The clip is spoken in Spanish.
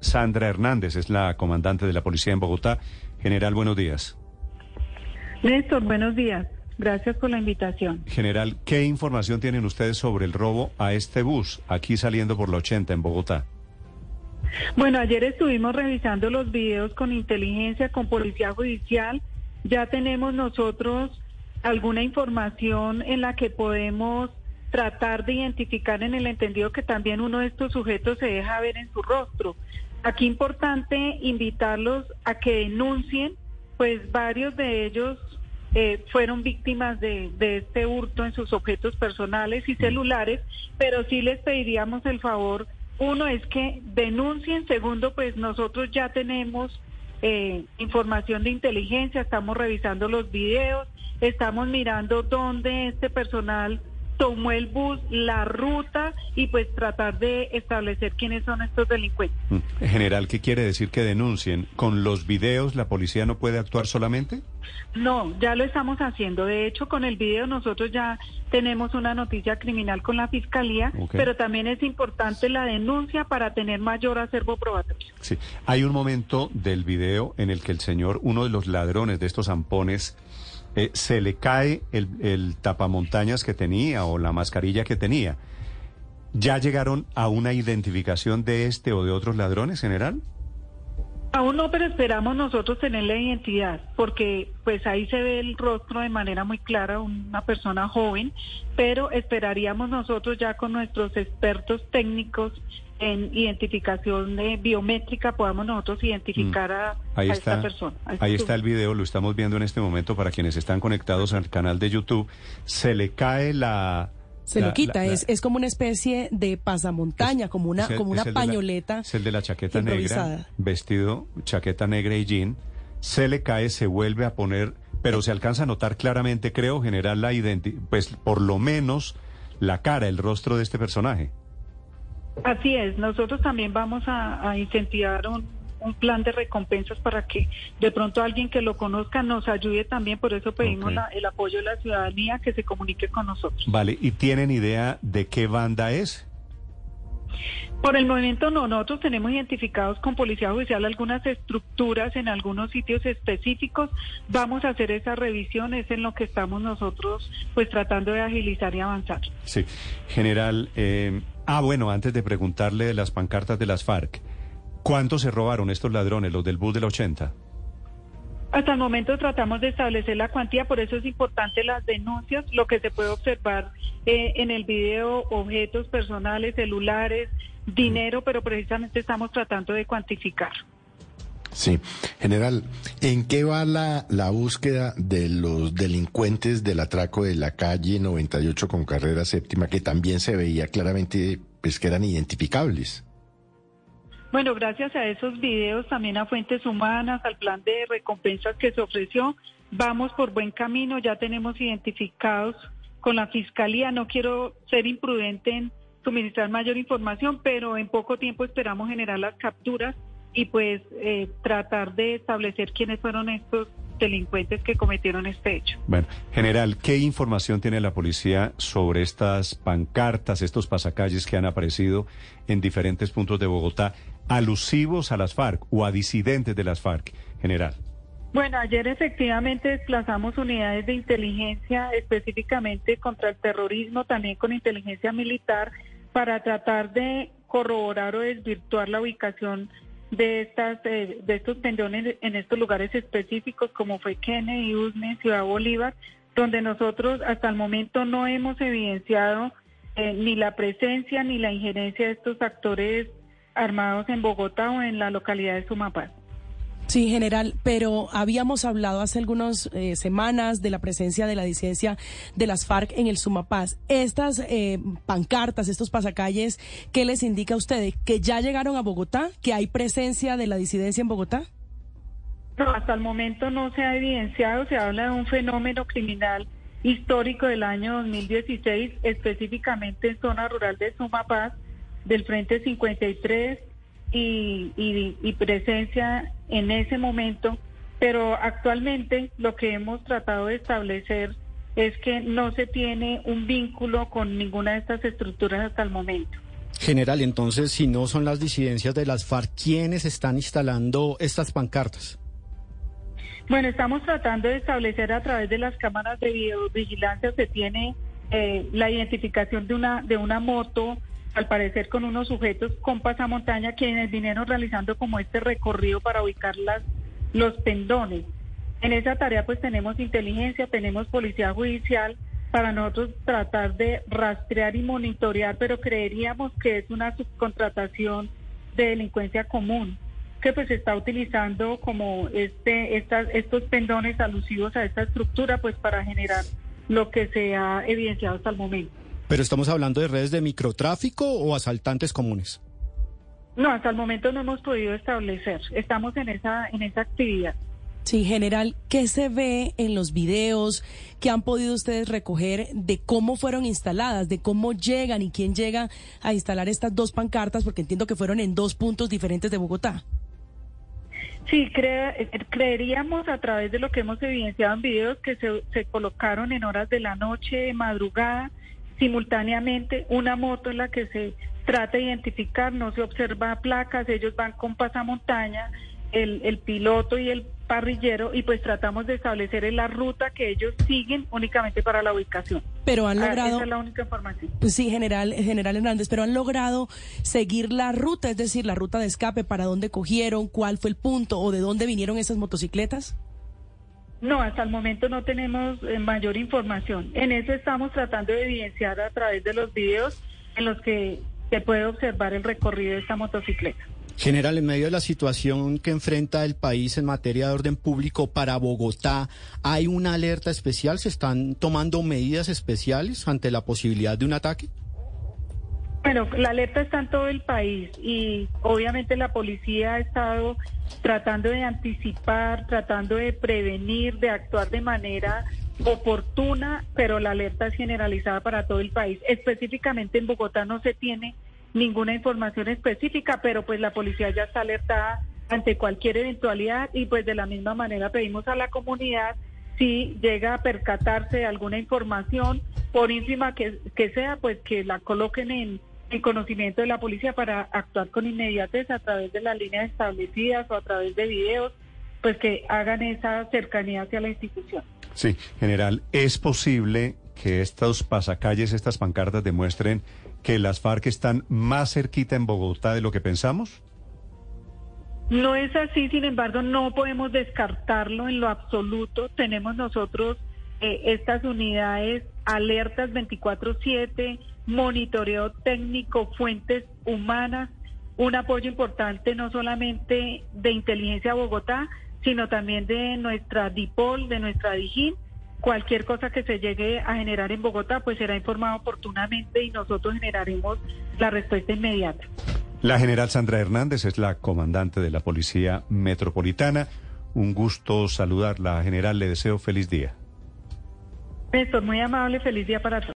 Sandra Hernández es la comandante de la policía en Bogotá. General, buenos días. Néstor, buenos días. Gracias por la invitación. General, ¿qué información tienen ustedes sobre el robo a este bus aquí saliendo por la 80 en Bogotá? Bueno, ayer estuvimos revisando los videos con inteligencia, con policía judicial. Ya tenemos nosotros alguna información en la que podemos tratar de identificar en el entendido que también uno de estos sujetos se deja ver en su rostro. Aquí importante invitarlos a que denuncien, pues varios de ellos eh, fueron víctimas de, de, este hurto en sus objetos personales y celulares, pero sí les pediríamos el favor, uno es que denuncien, segundo, pues nosotros ya tenemos eh, información de inteligencia, estamos revisando los videos, estamos mirando dónde este personal tomó el bus, la ruta y pues tratar de establecer quiénes son estos delincuentes. Mm. General, ¿qué quiere decir que denuncien? ¿Con los videos la policía no puede actuar solamente? No, ya lo estamos haciendo. De hecho, con el video nosotros ya tenemos una noticia criminal con la fiscalía, pero también es importante la denuncia para tener mayor acervo probatorio. Sí, hay un momento del video en el que el señor, uno de los ladrones de estos zampones, eh, se le cae el, el tapamontañas que tenía o la mascarilla que tenía. ¿Ya llegaron a una identificación de este o de otros ladrones, general? Aún no, pero esperamos nosotros tener la identidad, porque pues ahí se ve el rostro de manera muy clara, una persona joven, pero esperaríamos nosotros ya con nuestros expertos técnicos en identificación de biométrica podamos nosotros identificar a, mm. ahí está, esta persona. ahí está el video, lo estamos viendo en este momento para quienes están conectados al canal de YouTube. Se le cae la... Se le quita, es, es como una especie de pasamontaña, como una, como una pañoleta. es el de la chaqueta negra, vestido, chaqueta negra y jean. Se le cae, se vuelve a poner, pero se alcanza a notar claramente, creo, general, la identidad, pues por lo menos la cara, el rostro de este personaje. Así es, nosotros también vamos a, incentivar un, plan de recompensas para que de pronto alguien que lo conozca nos ayude también, por eso pedimos el apoyo de la ciudadanía que se comunique con nosotros. Vale, ¿y tienen idea de qué banda es? Por el momento no, nosotros tenemos identificados con Policía Judicial algunas estructuras en algunos sitios específicos. Vamos a hacer esa revisión, es en lo que estamos nosotros pues tratando de agilizar y avanzar. Sí, general, eh, Ah, bueno, antes de preguntarle de las pancartas de las FARC, ¿cuántos se robaron estos ladrones, los del bus del 80? Hasta el momento tratamos de establecer la cuantía, por eso es importante las denuncias, lo que se puede observar eh, en el video, objetos personales, celulares, dinero, pero precisamente estamos tratando de cuantificar. Sí, general, ¿en qué va la, la búsqueda de los delincuentes del atraco de la calle 98 con carrera séptima, que también se veía claramente pues, que eran identificables? Bueno, gracias a esos videos, también a Fuentes Humanas, al plan de recompensas que se ofreció, vamos por buen camino, ya tenemos identificados con la Fiscalía, no quiero ser imprudente en suministrar mayor información, pero en poco tiempo esperamos generar las capturas y pues eh, tratar de establecer quiénes fueron estos delincuentes que cometieron este hecho. Bueno, general, ¿qué información tiene la policía sobre estas pancartas, estos pasacalles que han aparecido en diferentes puntos de Bogotá, alusivos a las FARC o a disidentes de las FARC, general? Bueno, ayer efectivamente desplazamos unidades de inteligencia específicamente contra el terrorismo, también con inteligencia militar, para tratar de corroborar o desvirtuar la ubicación de estas eh, de estos pendones en estos lugares específicos como fue Kennedy, Usme, Ciudad Bolívar, donde nosotros hasta el momento no hemos evidenciado eh, ni la presencia ni la injerencia de estos actores armados en Bogotá o en la localidad de Sumapaz. Sí, general, pero habíamos hablado hace algunas eh, semanas de la presencia de la disidencia de las FARC en el Sumapaz. Estas eh, pancartas, estos pasacalles, ¿qué les indica a ustedes? ¿Que ya llegaron a Bogotá? ¿Que hay presencia de la disidencia en Bogotá? No, hasta el momento no se ha evidenciado, se habla de un fenómeno criminal histórico del año 2016, específicamente en zona rural de Sumapaz, del Frente 53 y, presencia en ese momento, pero actualmente lo que hemos tratado de establecer es que no se tiene un vínculo con ninguna de estas estructuras hasta el momento. General, entonces, si no son las disidencias de las FARC, ¿quiénes están instalando estas pancartas? Bueno, estamos tratando de establecer a través de las cámaras de videovigilancia, se tiene eh, la identificación de una, de una moto, al parecer con unos sujetos con pasamontaña, quienes vinieron realizando como este recorrido para ubicar las, los pendones. En esa tarea pues tenemos inteligencia, tenemos policía judicial, para nosotros tratar de rastrear y monitorear, pero creeríamos que es una subcontratación de delincuencia común que pues está utilizando como este estas, estos pendones alusivos a esta estructura pues para generar lo que se ha evidenciado hasta el momento. ¿Pero estamos hablando de redes de microtráfico o asaltantes comunes? No, hasta el momento no hemos podido establecer. Estamos en esa en esa actividad. Sí, general, ¿qué se ve en los videos que han podido ustedes recoger de cómo fueron instaladas, de cómo llegan y quién llega a instalar estas dos pancartas? Porque entiendo que fueron en dos puntos diferentes de Bogotá. Sí, eh, creeríamos a través de lo que hemos evidenciado en videos que se, se colocaron en horas de la noche, de madrugada, simultáneamente, una moto en la que se trata de identificar, no se observa placas, ellos van con pasamontaña, el, el piloto y el parrillero y pues tratamos de establecer la ruta que ellos siguen únicamente para la ubicación. Pero han ah, logrado... Esa es la única información. Pues sí, general, general Hernández, pero han logrado seguir la ruta, es decir, la ruta de escape, para dónde cogieron, cuál fue el punto o de dónde vinieron esas motocicletas. No, hasta el momento no tenemos eh, mayor información. En eso estamos tratando de evidenciar a través de los videos en los que se puede observar el recorrido de esta motocicleta. General, en medio de la situación que enfrenta el país en materia de orden público para Bogotá, ¿hay una alerta especial? ¿Se están tomando medidas especiales ante la posibilidad de un ataque? Bueno, la alerta está en todo el país y obviamente la policía ha estado tratando de anticipar, tratando de prevenir, de actuar de manera oportuna, pero la alerta es generalizada para todo el país. Específicamente en Bogotá no se tiene ninguna información específica, pero pues la policía ya está alertada ante cualquier eventualidad y pues de la misma manera pedimos a la comunidad si llega a percatarse de alguna información, por ínfima que, que sea, pues que la coloquen en, en conocimiento de la policía para actuar con inmediatez a través de las líneas establecidas o a través de videos, pues que hagan esa cercanía hacia la institución. Sí, general, ¿es posible que estos pasacalles, estas pancartas demuestren que las FARC están más cerquita en Bogotá de lo que pensamos? No es así, sin embargo, no podemos descartarlo en lo absoluto. Tenemos nosotros eh, estas unidades alertas 24/7, monitoreo técnico, fuentes humanas, un apoyo importante no solamente de inteligencia Bogotá, sino también de nuestra DIPOL, de nuestra DIGIN Cualquier cosa que se llegue a generar en Bogotá, pues será informado oportunamente y nosotros generaremos la respuesta inmediata. La general Sandra Hernández es la comandante de la Policía Metropolitana. Un gusto saludarla, general. Le deseo feliz día. Néstor, muy amable, feliz día para todos.